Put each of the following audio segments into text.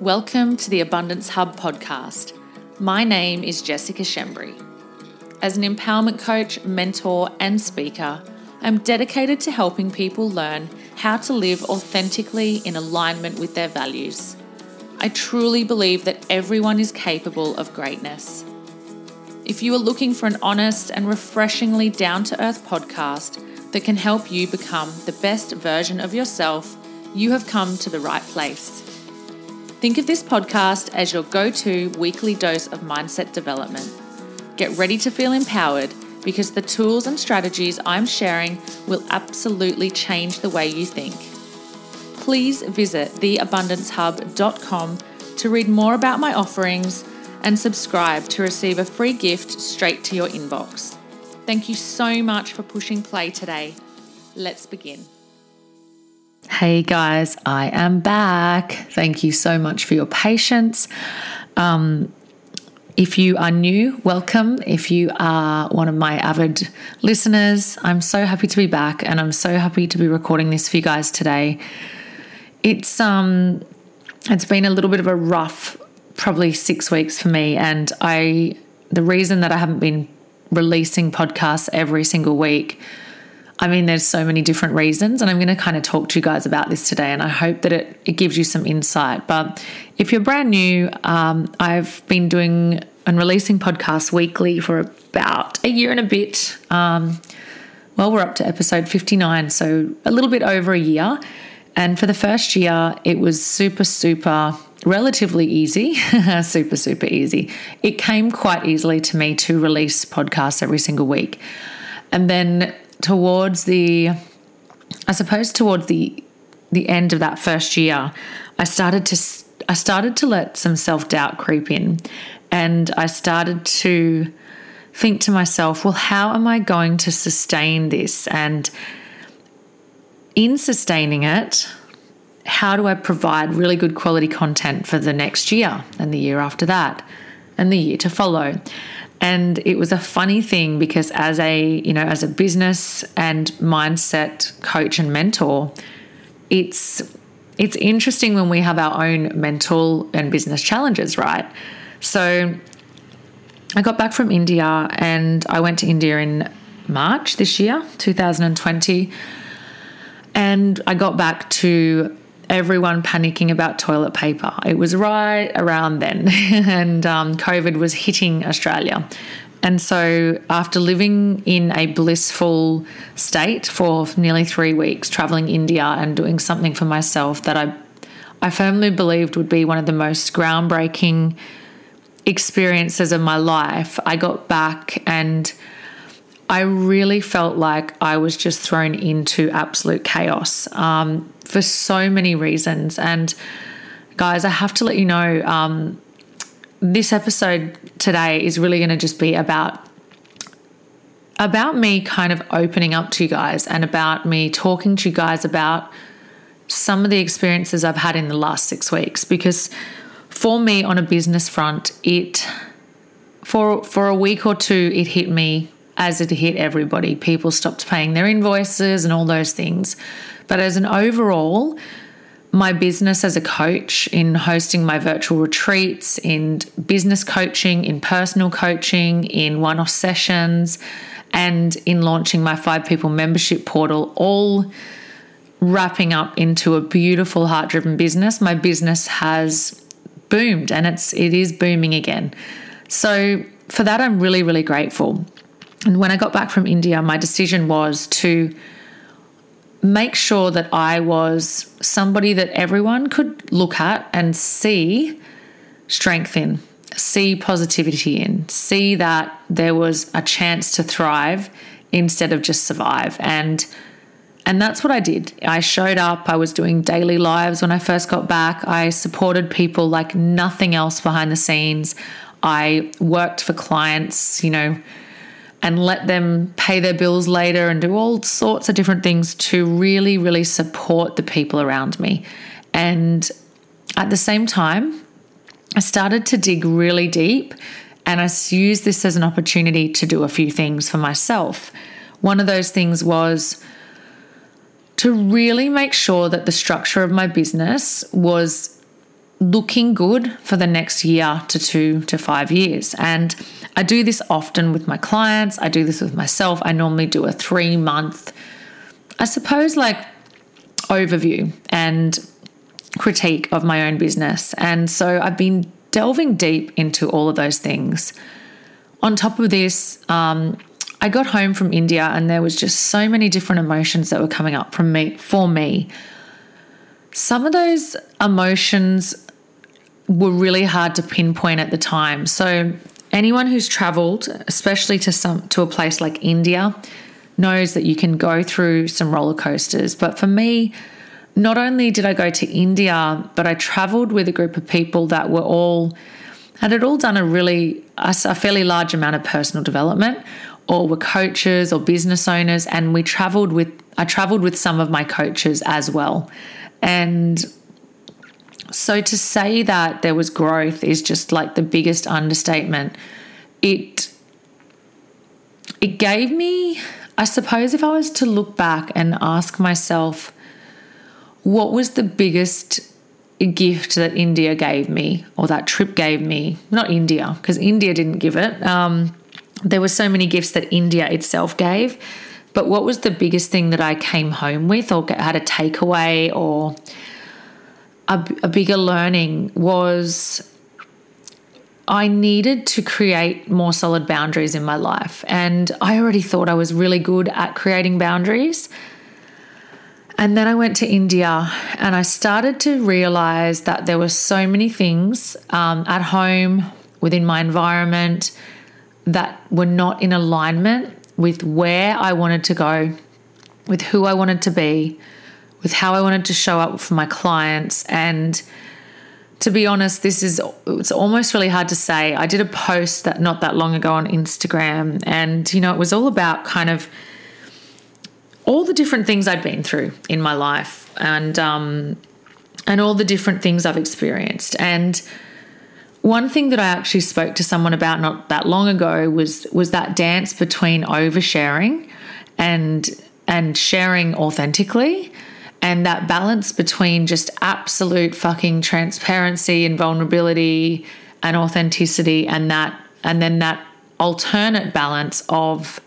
Welcome to the Abundance Hub podcast. My name is Jessica Schembri. As an empowerment coach, mentor, and speaker, I'm dedicated to helping people learn how to live authentically in alignment with their values. I truly believe that everyone is capable of greatness. If you are looking for an honest and refreshingly down to earth podcast that can help you become the best version of yourself, you have come to the right place. Think of this podcast as your go to weekly dose of mindset development. Get ready to feel empowered because the tools and strategies I'm sharing will absolutely change the way you think. Please visit theabundancehub.com to read more about my offerings and subscribe to receive a free gift straight to your inbox. Thank you so much for pushing play today. Let's begin. Hey guys, I am back. Thank you so much for your patience. Um, if you are new, welcome. If you are one of my avid listeners, I'm so happy to be back and I'm so happy to be recording this for you guys today. It's um it's been a little bit of a rough probably 6 weeks for me and I the reason that I haven't been releasing podcasts every single week I mean, there's so many different reasons, and I'm going to kind of talk to you guys about this today, and I hope that it, it gives you some insight. But if you're brand new, um, I've been doing and releasing podcasts weekly for about a year and a bit. Um, well, we're up to episode 59, so a little bit over a year. And for the first year, it was super, super relatively easy, super, super easy. It came quite easily to me to release podcasts every single week. And then towards the I suppose towards the the end of that first year, I started to I started to let some self-doubt creep in and I started to think to myself, well, how am I going to sustain this? And in sustaining it, how do I provide really good quality content for the next year and the year after that and the year to follow? And it was a funny thing because as a, you know, as a business and mindset coach and mentor, it's it's interesting when we have our own mental and business challenges, right? So I got back from India and I went to India in March this year, 2020. And I got back to everyone panicking about toilet paper. It was right around then, and um, COVID was hitting Australia. And so, after living in a blissful state for nearly three weeks, traveling India and doing something for myself that I, I firmly believed would be one of the most groundbreaking experiences of my life, I got back and I really felt like I was just thrown into absolute chaos um, for so many reasons. And guys, I have to let you know um, this episode today is really going to just be about about me kind of opening up to you guys and about me talking to you guys about some of the experiences I've had in the last six weeks because for me on a business front it for for a week or two it hit me as it hit everybody. People stopped paying their invoices and all those things. But as an overall, my business as a coach in hosting my virtual retreats, in business coaching, in personal coaching, in one off sessions, and in launching my five people membership portal, all wrapping up into a beautiful heart driven business. My business has boomed and it's it is booming again. So for that I'm really really grateful. And when I got back from India, my decision was to make sure that I was somebody that everyone could look at and see strength in, see positivity in, see that there was a chance to thrive instead of just survive. And and that's what I did. I showed up, I was doing daily lives when I first got back. I supported people like nothing else behind the scenes. I worked for clients, you know, and let them pay their bills later and do all sorts of different things to really, really support the people around me. And at the same time, I started to dig really deep and I used this as an opportunity to do a few things for myself. One of those things was to really make sure that the structure of my business was looking good for the next year to two to five years. And I do this often with my clients, I do this with myself. I normally do a three month, I suppose, like overview and critique of my own business. And so I've been delving deep into all of those things. On top of this, um, I got home from India and there was just so many different emotions that were coming up from me for me. Some of those emotions were really hard to pinpoint at the time. So anyone who's traveled, especially to some to a place like India, knows that you can go through some roller coasters. But for me, not only did I go to India, but I traveled with a group of people that were all had it all done a really a, fairly large amount of personal development or were coaches or business owners and we traveled with I traveled with some of my coaches as well. And so to say that there was growth is just like the biggest understatement. It it gave me I suppose if I was to look back and ask myself what was the biggest gift that India gave me or that trip gave me? Not India, because India didn't give it. Um, there were so many gifts that India itself gave. But what was the biggest thing that I came home with or had a takeaway or a, a bigger learning was I needed to create more solid boundaries in my life. And I already thought I was really good at creating boundaries. And then I went to India and I started to realize that there were so many things um, at home, within my environment, that were not in alignment with where I wanted to go, with who I wanted to be, with how I wanted to show up for my clients. And to be honest, this is it's almost really hard to say. I did a post that not that long ago on Instagram, and you know, it was all about kind of all the different things I'd been through in my life and um, and all the different things I've experienced. And one thing that I actually spoke to someone about not that long ago was was that dance between oversharing and and sharing authentically and that balance between just absolute fucking transparency and vulnerability and authenticity and that and then that alternate balance of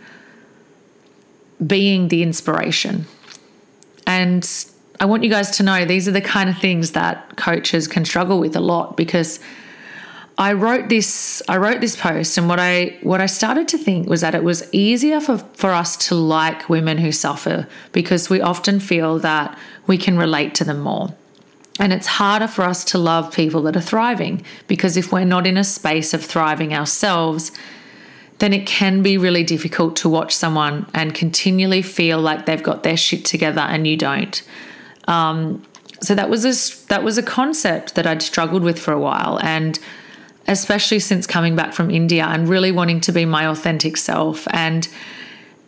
being the inspiration. And I want you guys to know these are the kind of things that coaches can struggle with a lot because I wrote this I wrote this post and what I what I started to think was that it was easier for, for us to like women who suffer because we often feel that we can relate to them more. And it's harder for us to love people that are thriving because if we're not in a space of thriving ourselves, then it can be really difficult to watch someone and continually feel like they've got their shit together and you don't. Um, so that was a that was a concept that I'd struggled with for a while, and especially since coming back from India and really wanting to be my authentic self. And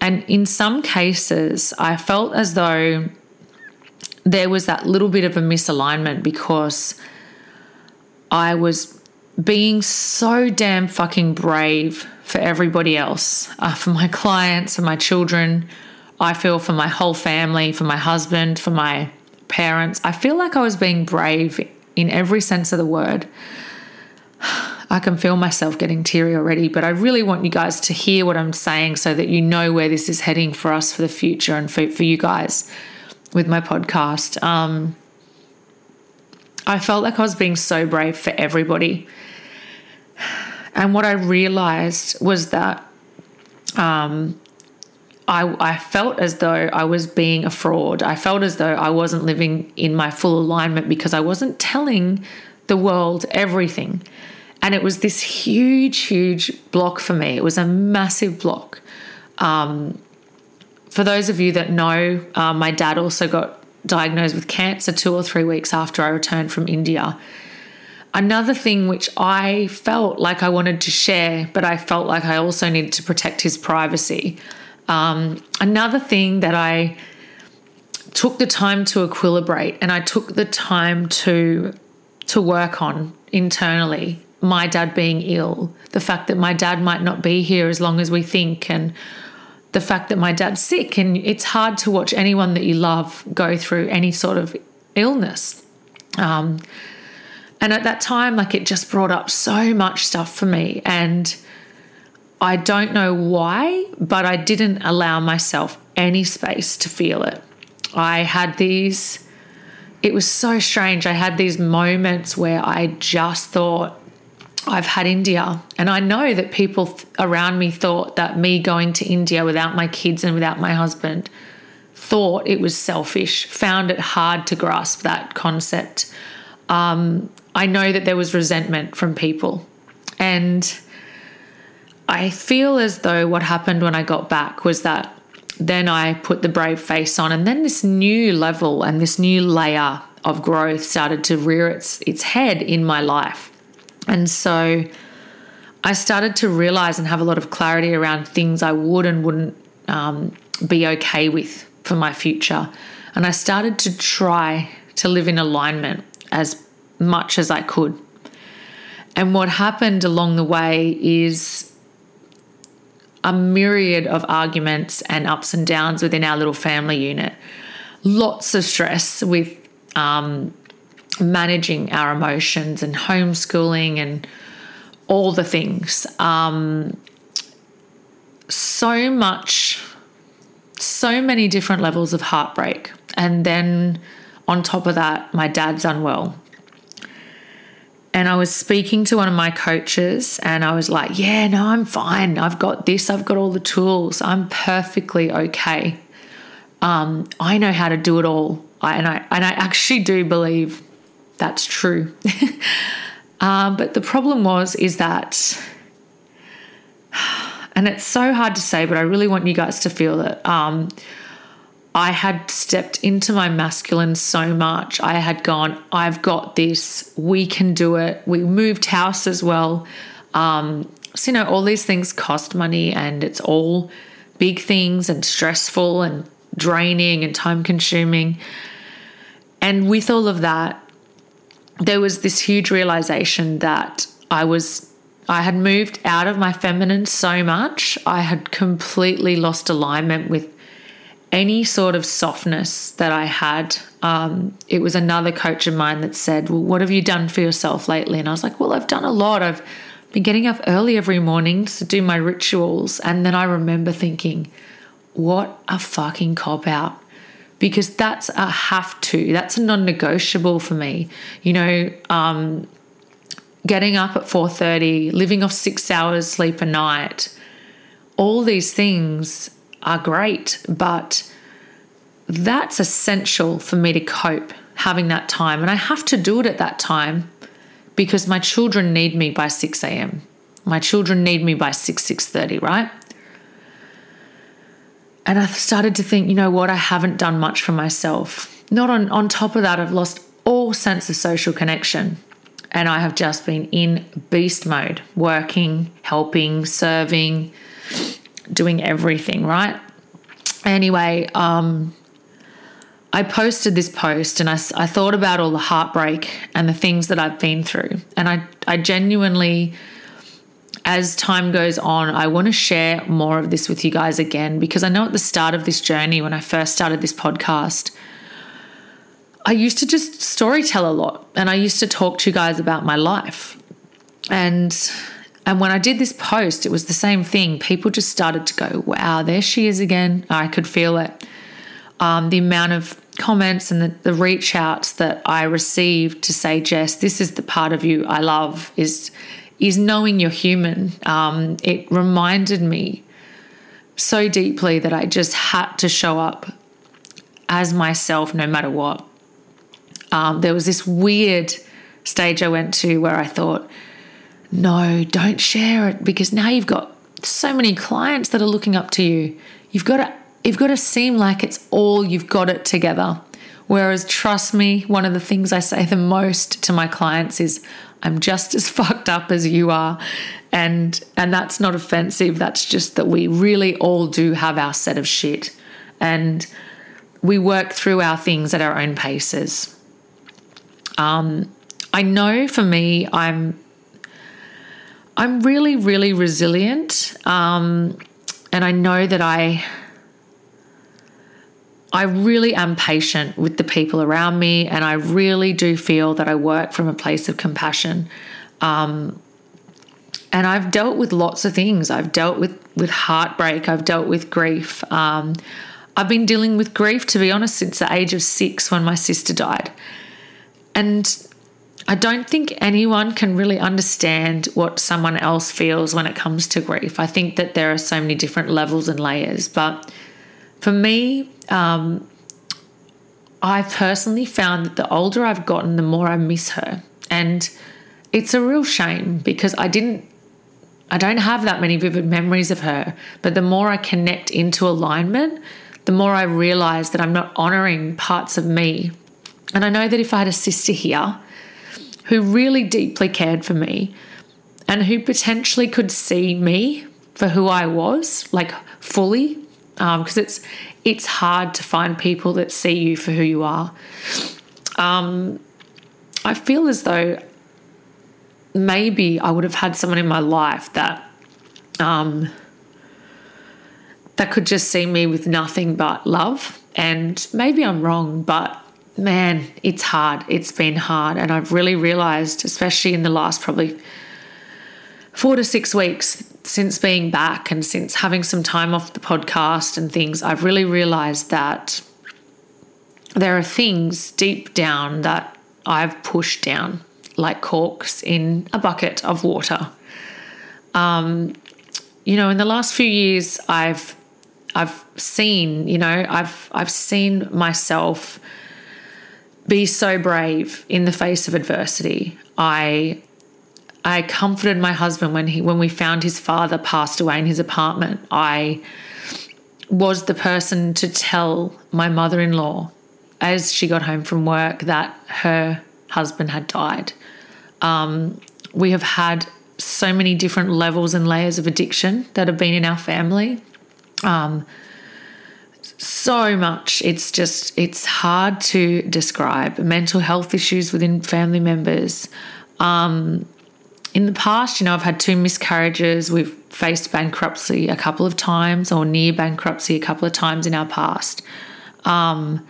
and in some cases, I felt as though there was that little bit of a misalignment because I was being so damn fucking brave for everybody else, uh, for my clients, for my children. I feel for my whole family, for my husband, for my parents. I feel like I was being brave in every sense of the word. I can feel myself getting teary already, but I really want you guys to hear what I'm saying so that you know where this is heading for us for the future and for, for you guys with my podcast. Um, I felt like I was being so brave for everybody. And what I realized was that um, I, I felt as though I was being a fraud. I felt as though I wasn't living in my full alignment because I wasn't telling the world everything. And it was this huge, huge block for me. It was a massive block. Um, for those of you that know, uh, my dad also got diagnosed with cancer two or three weeks after I returned from India. Another thing which I felt like I wanted to share, but I felt like I also needed to protect his privacy. Um, another thing that I took the time to equilibrate and I took the time to to work on internally. My dad being ill, the fact that my dad might not be here as long as we think, and the fact that my dad's sick, and it's hard to watch anyone that you love go through any sort of illness. Um, and at that time, like it just brought up so much stuff for me. And I don't know why, but I didn't allow myself any space to feel it. I had these, it was so strange. I had these moments where I just thought, I've had India. And I know that people around me thought that me going to India without my kids and without my husband thought it was selfish, found it hard to grasp that concept. Um, I know that there was resentment from people. And I feel as though what happened when I got back was that then I put the brave face on, and then this new level and this new layer of growth started to rear its its head in my life. And so I started to realize and have a lot of clarity around things I would and wouldn't um, be okay with for my future. And I started to try to live in alignment as much as I could. And what happened along the way is a myriad of arguments and ups and downs within our little family unit. Lots of stress with um, managing our emotions and homeschooling and all the things. Um, so much, so many different levels of heartbreak. And then on top of that, my dad's unwell. And I was speaking to one of my coaches, and I was like, Yeah, no, I'm fine. I've got this, I've got all the tools. I'm perfectly okay. Um, I know how to do it all. I, and, I, and I actually do believe that's true. um, but the problem was, is that, and it's so hard to say, but I really want you guys to feel that. Um, I had stepped into my masculine so much. I had gone, I've got this, we can do it. We moved house as well. Um, so, you know, all these things cost money and it's all big things and stressful and draining and time consuming. And with all of that, there was this huge realization that I was I had moved out of my feminine so much. I had completely lost alignment with any sort of softness that I had. Um, it was another coach of mine that said, Well, what have you done for yourself lately? And I was like, Well, I've done a lot. I've been getting up early every morning to do my rituals. And then I remember thinking, What a fucking cop out. Because that's a have to, that's a non negotiable for me. You know, um, getting up at 4.30 living off six hours sleep a night all these things are great, but that's essential for me to cope having that time. And I have to do it at that time because my children need me by 6 a.m. My children need me by 6, 6.30, right? And I started to think, you know what, I haven't done much for myself. Not on, on top of that, I've lost all sense of social connection. And I have just been in beast mode, working, helping, serving, doing everything, right? Anyway, um, I posted this post and I, I thought about all the heartbreak and the things that I've been through. And I, I genuinely, as time goes on, I want to share more of this with you guys again because I know at the start of this journey, when I first started this podcast, I used to just storytell a lot and I used to talk to you guys about my life. And and when I did this post, it was the same thing. People just started to go, wow, there she is again. I could feel it. Um, the amount of comments and the, the reach outs that I received to say, Jess, this is the part of you I love, is, is knowing you're human. Um, it reminded me so deeply that I just had to show up as myself no matter what. Um, there was this weird stage I went to where I thought, no, don't share it because now you've got so many clients that are looking up to you. You've got to you've got to seem like it's all you've got it together. Whereas trust me, one of the things I say the most to my clients is I'm just as fucked up as you are. And and that's not offensive. That's just that we really all do have our set of shit. And we work through our things at our own paces. Um, I know for me, I'm I'm really, really resilient. Um, and I know that I I really am patient with the people around me, and I really do feel that I work from a place of compassion. Um, and I've dealt with lots of things. I've dealt with with heartbreak. I've dealt with grief. Um, I've been dealing with grief, to be honest, since the age of six when my sister died. And I don't think anyone can really understand what someone else feels when it comes to grief. I think that there are so many different levels and layers. But for me, um, I've personally found that the older I've gotten, the more I miss her. And it's a real shame because I didn't I don't have that many vivid memories of her, but the more I connect into alignment, the more I realize that I'm not honoring parts of me. And I know that if I had a sister here who really deeply cared for me and who potentially could see me for who I was, like fully, because um, it's it's hard to find people that see you for who you are. Um, I feel as though maybe I would have had someone in my life that um, that could just see me with nothing but love. And maybe I'm wrong, but man, it's hard. It's been hard. And I've really realized, especially in the last probably four to six weeks since being back and since having some time off the podcast and things, I've really realized that there are things deep down that I've pushed down like corks in a bucket of water. Um, you know, in the last few years, I've I've seen, you know, I've I've seen myself be so brave in the face of adversity. I I comforted my husband when he when we found his father passed away in his apartment. I was the person to tell my mother-in-law as she got home from work that her husband had died. Um, we have had so many different levels and layers of addiction that have been in our family. Um, so much. It's just, it's hard to describe. Mental health issues within family members. Um, in the past, you know, I've had two miscarriages. We've faced bankruptcy a couple of times or near bankruptcy a couple of times in our past. Um,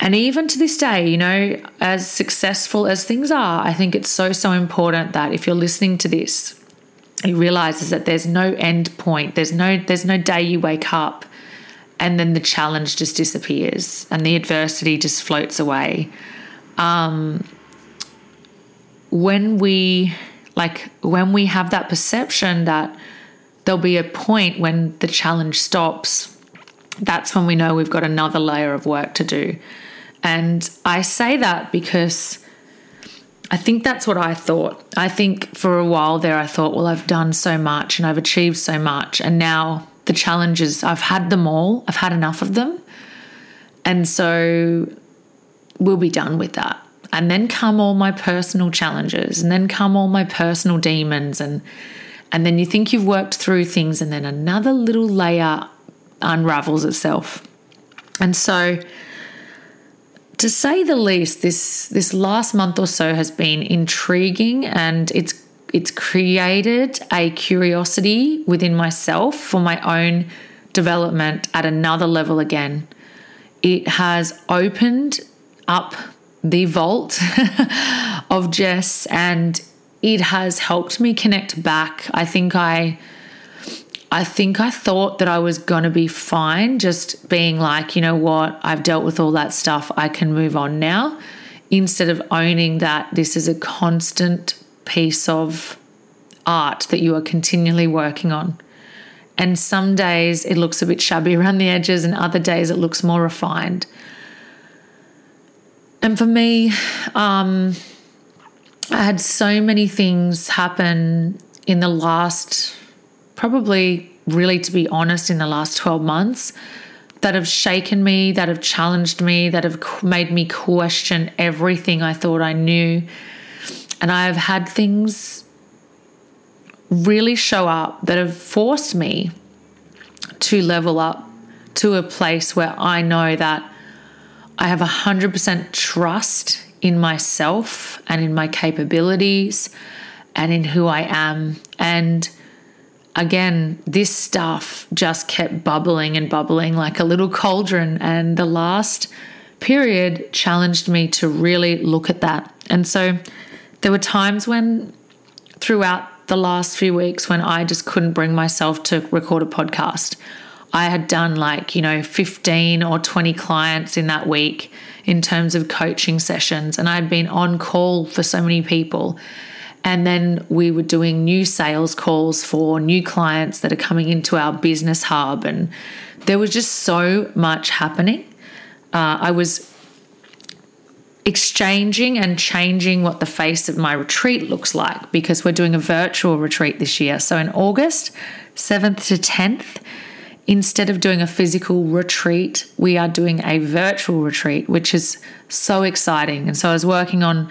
and even to this day, you know, as successful as things are, I think it's so, so important that if you're listening to this, you realizes that there's no end point. There's no there's no day you wake up and then the challenge just disappears and the adversity just floats away. Um, when we like when we have that perception that there'll be a point when the challenge stops, that's when we know we've got another layer of work to do. And I say that because I think that's what I thought. I think for a while there, I thought, well, I've done so much and I've achieved so much. And now the challenges, I've had them all, I've had enough of them. And so we'll be done with that. And then come all my personal challenges, and then come all my personal demons. And, and then you think you've worked through things, and then another little layer unravels itself. And so, to say the least, this this last month or so has been intriguing and it's it's created a curiosity within myself for my own development at another level again. It has opened up the vault of Jess and it has helped me connect back. I think I I think I thought that I was going to be fine, just being like, you know what, I've dealt with all that stuff, I can move on now, instead of owning that this is a constant piece of art that you are continually working on. And some days it looks a bit shabby around the edges, and other days it looks more refined. And for me, um, I had so many things happen in the last probably really, to be honest, in the last 12 months that have shaken me, that have challenged me, that have made me question everything I thought I knew. And I have had things really show up that have forced me to level up to a place where I know that I have 100% trust in myself and in my capabilities and in who I am. And again, this stuff just kept bubbling and bubbling like a little cauldron. And the last period challenged me to really look at that. And so there were times when, throughout the last few weeks, when I just couldn't bring myself to record a podcast. I had done like, you know, 15 or 20 clients in that week in terms of coaching sessions, and I'd been on call for so many people. And then we were doing new sales calls for new clients that are coming into our business hub. And there was just so much happening. Uh, I was exchanging and changing what the face of my retreat looks like because we're doing a virtual retreat this year. So in August 7th to 10th, instead of doing a physical retreat, we are doing a virtual retreat, which is so exciting. And so I was working on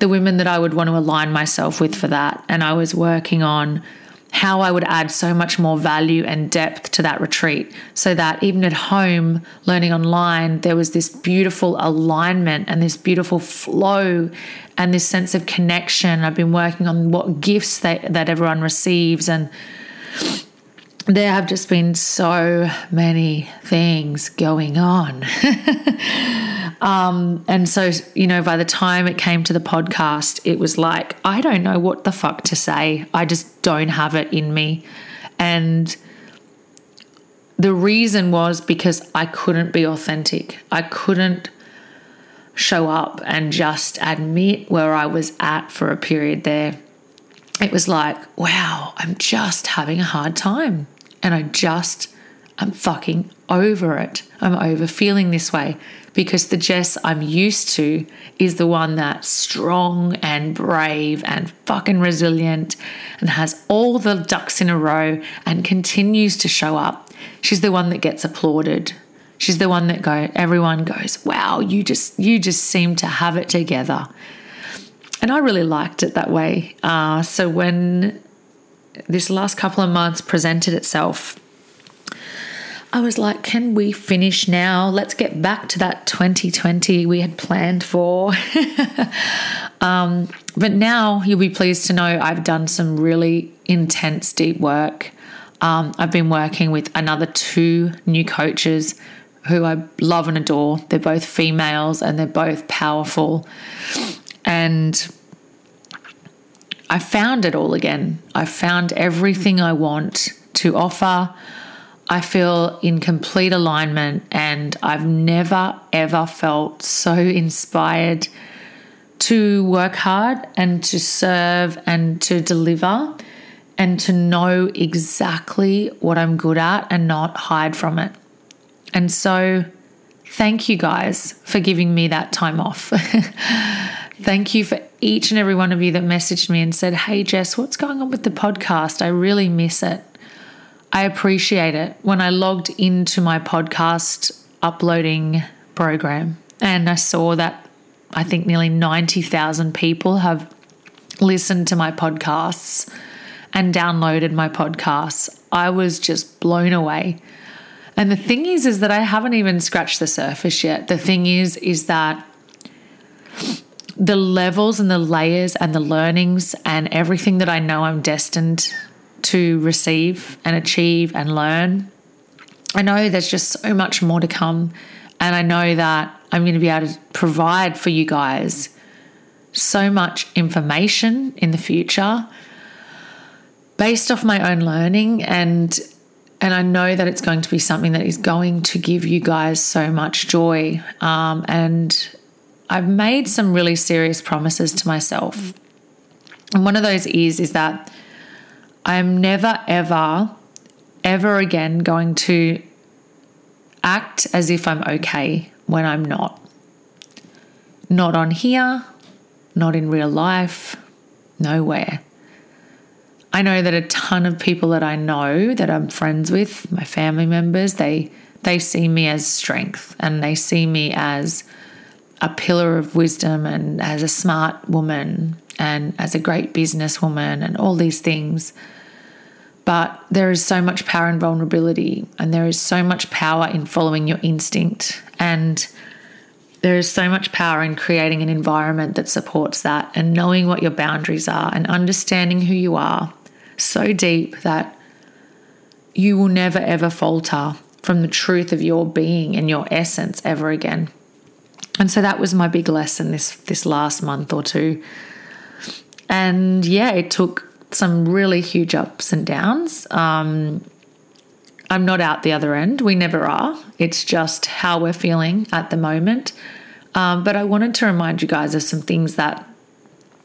the women that I would want to align myself with for that. And I was working on how I would add so much more value and depth to that retreat so that even at home, learning online, there was this beautiful alignment and this beautiful flow and this sense of connection. I've been working on what gifts that, that everyone receives and there have just been so many things going on. um, and so, you know, by the time it came to the podcast, it was like, I don't know what the fuck to say. I just don't have it in me. And the reason was because I couldn't be authentic. I couldn't show up and just admit where I was at for a period there it was like, wow, I'm just having a hard time. And I just, I'm fucking over it. I'm over feeling this way because the Jess I'm used to is the one that's strong and brave and fucking resilient and has all the ducks in a row and continues to show up. She's the one that gets applauded. She's the one that go everyone goes, "Wow, you just you just seem to have it together." And I really liked it that way. Uh, so when this last couple of months presented itself, I was like, can we finish now? Let's get back to that 2020 we had planned for. um, but now you'll be pleased to know I've done some really intense, deep work. Um, I've been working with another two new coaches who I love and adore. They're both females and they're both powerful. And I found it all again. I found everything I want to offer. I feel in complete alignment, and I've never ever felt so inspired to work hard and to serve and to deliver and to know exactly what I'm good at and not hide from it. And so, thank you guys for giving me that time off. Thank you for each and every one of you that messaged me and said, Hey, Jess, what's going on with the podcast? I really miss it. I appreciate it. When I logged into my podcast uploading program and I saw that I think nearly 90,000 people have listened to my podcasts and downloaded my podcasts, I was just blown away. And the thing is, is that I haven't even scratched the surface yet. The thing is, is that the levels and the layers and the learnings and everything that I know I'm destined to receive and achieve and learn. I know there's just so much more to come. And I know that I'm going to be able to provide for you guys so much information in the future based off my own learning and and I know that it's going to be something that is going to give you guys so much joy um, and I've made some really serious promises to myself. And one of those is is that I'm never ever ever again going to act as if I'm okay when I'm not. Not on here, not in real life, nowhere. I know that a ton of people that I know that I'm friends with, my family members, they they see me as strength and they see me as a pillar of wisdom and as a smart woman and as a great businesswoman and all these things. But there is so much power in vulnerability, and there is so much power in following your instinct. And there is so much power in creating an environment that supports that and knowing what your boundaries are and understanding who you are so deep that you will never ever falter from the truth of your being and your essence ever again. And so that was my big lesson this this last month or two. And yeah, it took some really huge ups and downs. Um, I'm not out the other end. We never are. It's just how we're feeling at the moment. Um, but I wanted to remind you guys of some things that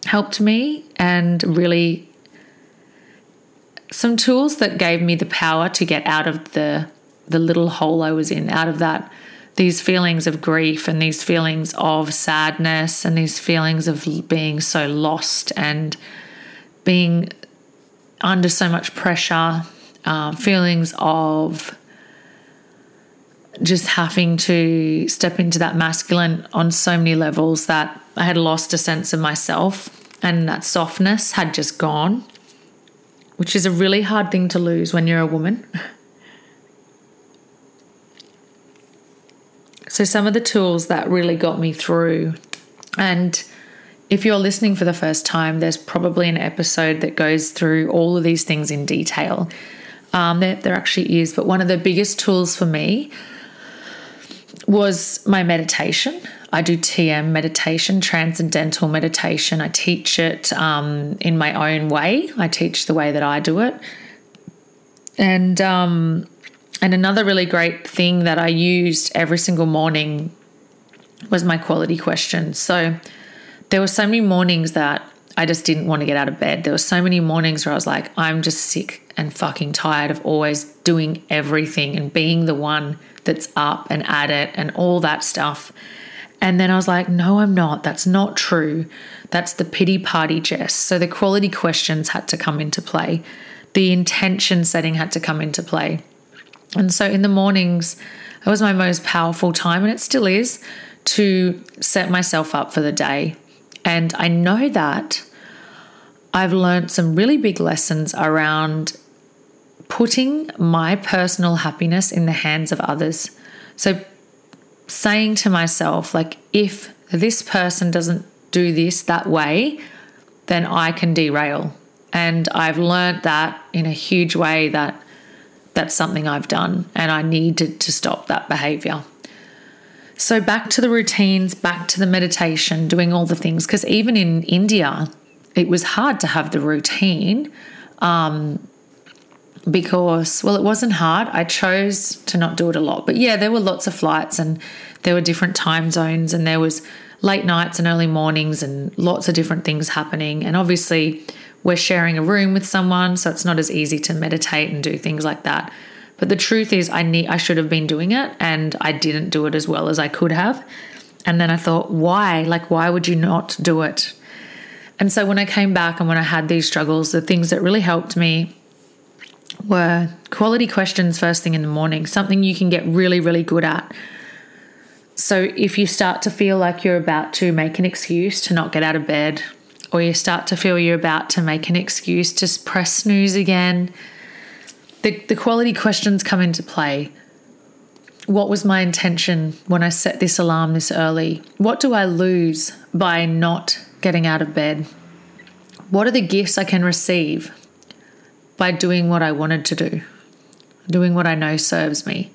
helped me and really some tools that gave me the power to get out of the the little hole I was in, out of that these feelings of grief and these feelings of sadness and these feelings of being so lost and being under so much pressure, uh, feelings of just having to step into that masculine on so many levels that I had lost a sense of myself and that softness had just gone, which is a really hard thing to lose when you're a woman. So, some of the tools that really got me through, and if you're listening for the first time, there's probably an episode that goes through all of these things in detail. Um, there, there actually is, but one of the biggest tools for me was my meditation. I do TM meditation, transcendental meditation. I teach it um, in my own way. I teach the way that I do it. And um, and another really great thing that I used every single morning was my quality question. So there were so many mornings that I just didn't want to get out of bed. There were so many mornings where I was like, I'm just sick and fucking tired of always doing everything and being the one that's up and at it and all that stuff. And then I was like, no, I'm not. That's not true. That's the pity party Jess. So the quality questions had to come into play, the intention setting had to come into play. And so in the mornings, it was my most powerful time, and it still is, to set myself up for the day. And I know that I've learned some really big lessons around putting my personal happiness in the hands of others. So saying to myself, like, if this person doesn't do this that way, then I can derail. And I've learned that in a huge way that that's something I've done and I needed to stop that behavior. So, back to the routines, back to the meditation, doing all the things, because even in India, it was hard to have the routine um, because, well, it wasn't hard. I chose to not do it a lot. But yeah, there were lots of flights and there were different time zones and there was late nights and early mornings and lots of different things happening. And obviously, we're sharing a room with someone, so it's not as easy to meditate and do things like that. But the truth is I need I should have been doing it and I didn't do it as well as I could have. And then I thought, why? Like why would you not do it? And so when I came back and when I had these struggles, the things that really helped me were quality questions first thing in the morning, something you can get really, really good at. So if you start to feel like you're about to make an excuse to not get out of bed or you start to feel you're about to make an excuse just press snooze again, the, the quality questions come into play. What was my intention when I set this alarm this early? What do I lose by not getting out of bed? What are the gifts I can receive by doing what I wanted to do, doing what I know serves me?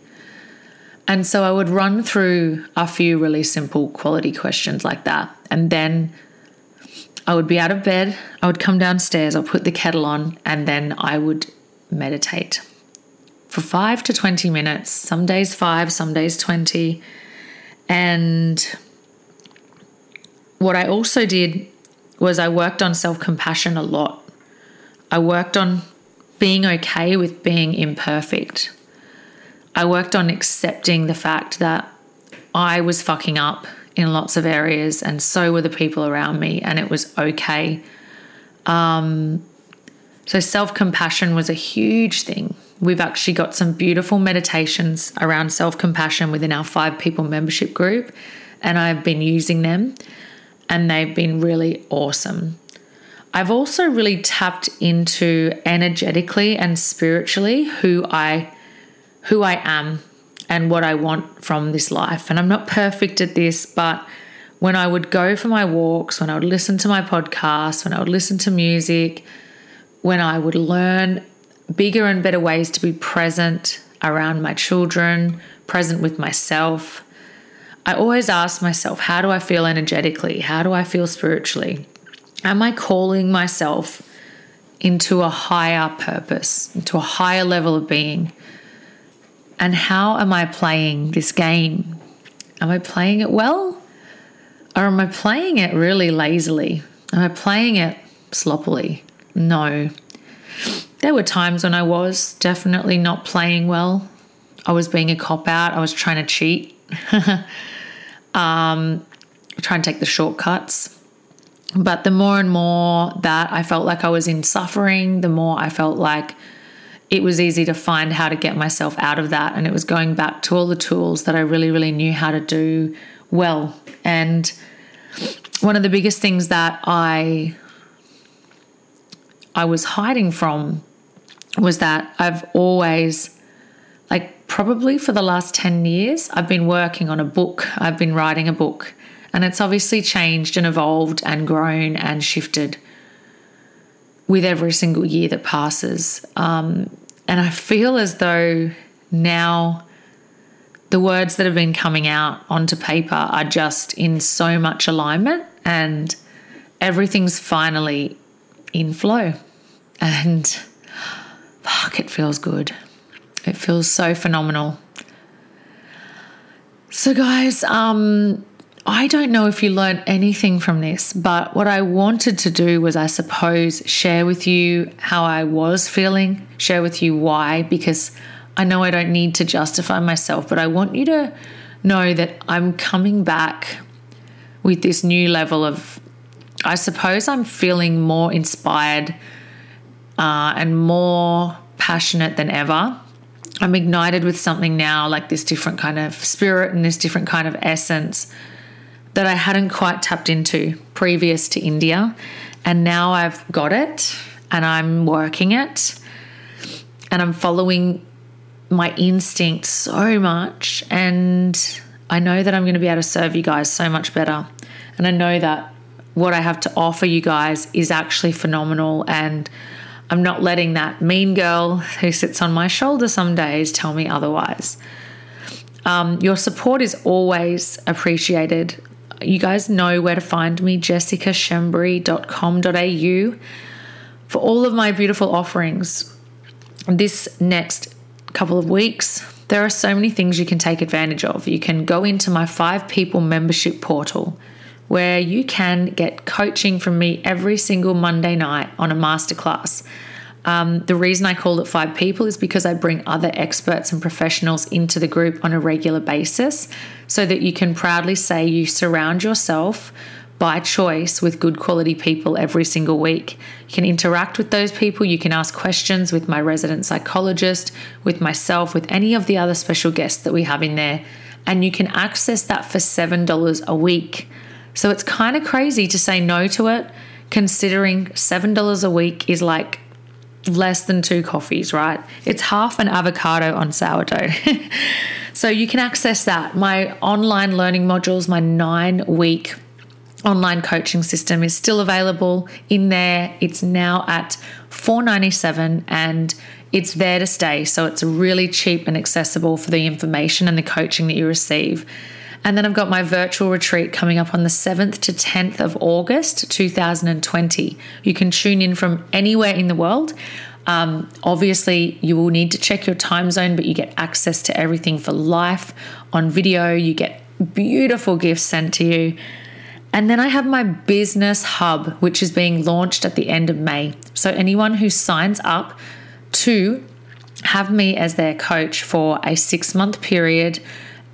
And so I would run through a few really simple quality questions like that. And then I would be out of bed, I would come downstairs, I'll put the kettle on, and then I would meditate for five to 20 minutes, some days five, some days 20. And what I also did was I worked on self compassion a lot. I worked on being okay with being imperfect. I worked on accepting the fact that I was fucking up in lots of areas, and so were the people around me, and it was okay. Um, so, self compassion was a huge thing. We've actually got some beautiful meditations around self compassion within our five people membership group, and I've been using them, and they've been really awesome. I've also really tapped into energetically and spiritually who I who I am and what I want from this life. And I'm not perfect at this, but when I would go for my walks, when I would listen to my podcasts, when I would listen to music, when I would learn bigger and better ways to be present around my children, present with myself. I always ask myself, how do I feel energetically? How do I feel spiritually? Am I calling myself into a higher purpose, into a higher level of being? And how am I playing this game? Am I playing it well? Or am I playing it really lazily? Am I playing it sloppily? No. There were times when I was definitely not playing well. I was being a cop out. I was trying to cheat, um, trying to take the shortcuts. But the more and more that I felt like I was in suffering, the more I felt like it was easy to find how to get myself out of that. And it was going back to all the tools that I really, really knew how to do well. And one of the biggest things that I I was hiding from was that I've always like probably for the last 10 years I've been working on a book. I've been writing a book and it's obviously changed and evolved and grown and shifted with every single year that passes. Um, and I feel as though now the words that have been coming out onto paper are just in so much alignment and everything's finally in flow. And fuck, it feels good. It feels so phenomenal. So, guys, um, I don't know if you learned anything from this, but what I wanted to do was, I suppose, share with you how I was feeling, share with you why, because I know I don't need to justify myself, but I want you to know that I'm coming back with this new level of, I suppose, I'm feeling more inspired uh, and more passionate than ever. I'm ignited with something now, like this different kind of spirit and this different kind of essence that I hadn't quite tapped into previous to India. And now I've got it and I'm working it and I'm following my instinct so much. And I know that I'm going to be able to serve you guys so much better. And I know that what I have to offer you guys is actually phenomenal. And I'm not letting that mean girl who sits on my shoulder some days tell me otherwise. Um, your support is always appreciated you guys know where to find me, jessicaschembri.com.au for all of my beautiful offerings. This next couple of weeks, there are so many things you can take advantage of. You can go into my five people membership portal where you can get coaching from me every single Monday night on a masterclass. Um, the reason I call it five people is because I bring other experts and professionals into the group on a regular basis so that you can proudly say you surround yourself by choice with good quality people every single week. You can interact with those people, you can ask questions with my resident psychologist, with myself, with any of the other special guests that we have in there, and you can access that for $7 a week. So it's kind of crazy to say no to it, considering $7 a week is like less than two coffees, right? It's half an avocado on sourdough. so you can access that. My online learning modules, my nine week online coaching system is still available in there. It's now at 497 and it's there to stay. So it's really cheap and accessible for the information and the coaching that you receive. And then I've got my virtual retreat coming up on the 7th to 10th of August 2020. You can tune in from anywhere in the world. Um, obviously, you will need to check your time zone, but you get access to everything for life on video. You get beautiful gifts sent to you. And then I have my business hub, which is being launched at the end of May. So, anyone who signs up to have me as their coach for a six month period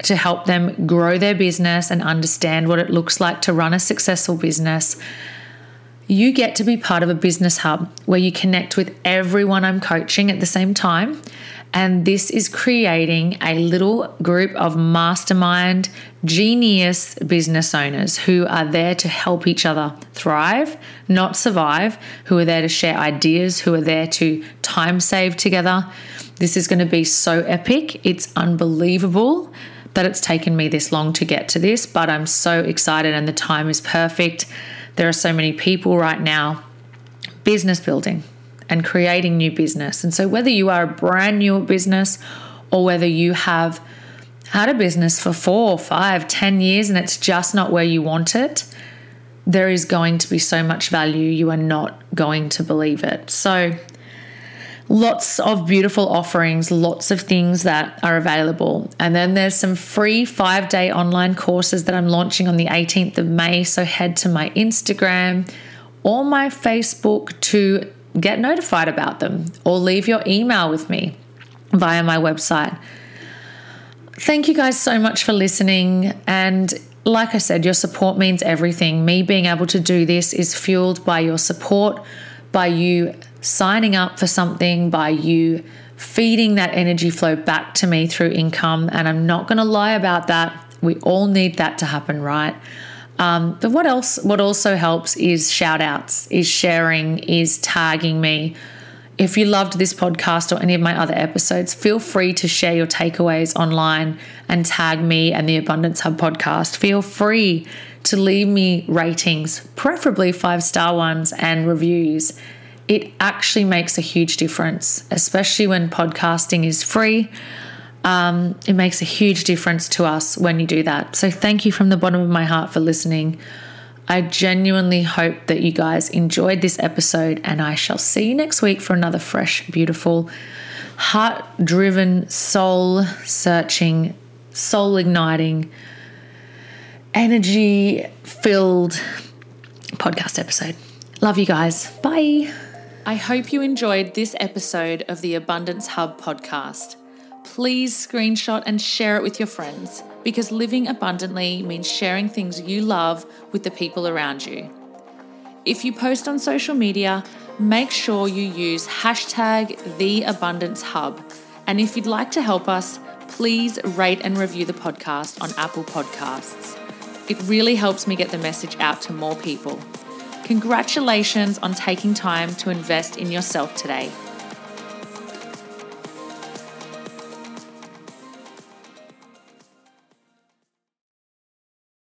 to help them grow their business and understand what it looks like to run a successful business. You get to be part of a business hub where you connect with everyone I'm coaching at the same time. And this is creating a little group of mastermind, genius business owners who are there to help each other thrive, not survive, who are there to share ideas, who are there to time save together. This is going to be so epic. It's unbelievable that it's taken me this long to get to this, but I'm so excited and the time is perfect. There are so many people right now business building, and creating new business. And so, whether you are a brand new business or whether you have had a business for four, five, ten years and it's just not where you want it, there is going to be so much value you are not going to believe it. So, lots of beautiful offerings, lots of things that are available. And then there's some free five day online courses that I'm launching on the 18th of May. So head to my Instagram or my Facebook to get notified about them or leave your email with me via my website. Thank you guys so much for listening. And like I said, your support means everything. Me being able to do this is fueled by your support, by you signing up for something, by you feeding that energy flow back to me through income. And I'm not going to lie about that. We all need that to happen, right? Um, but what else? What also helps is shout outs, is sharing, is tagging me. If you loved this podcast or any of my other episodes, feel free to share your takeaways online and tag me and the Abundance Hub podcast. Feel free to leave me ratings, preferably five star ones, and reviews it actually makes a huge difference, especially when podcasting is free. Um, it makes a huge difference to us when you do that. So, thank you from the bottom of my heart for listening. I genuinely hope that you guys enjoyed this episode, and I shall see you next week for another fresh, beautiful, heart driven, soul searching, soul igniting, energy filled podcast episode. Love you guys. Bye. I hope you enjoyed this episode of the Abundance Hub podcast. Please screenshot and share it with your friends because living abundantly means sharing things you love with the people around you. If you post on social media, make sure you use hashtag the Abundance Hub. And if you'd like to help us, please rate and review the podcast on Apple Podcasts. It really helps me get the message out to more people. Congratulations on taking time to invest in yourself today.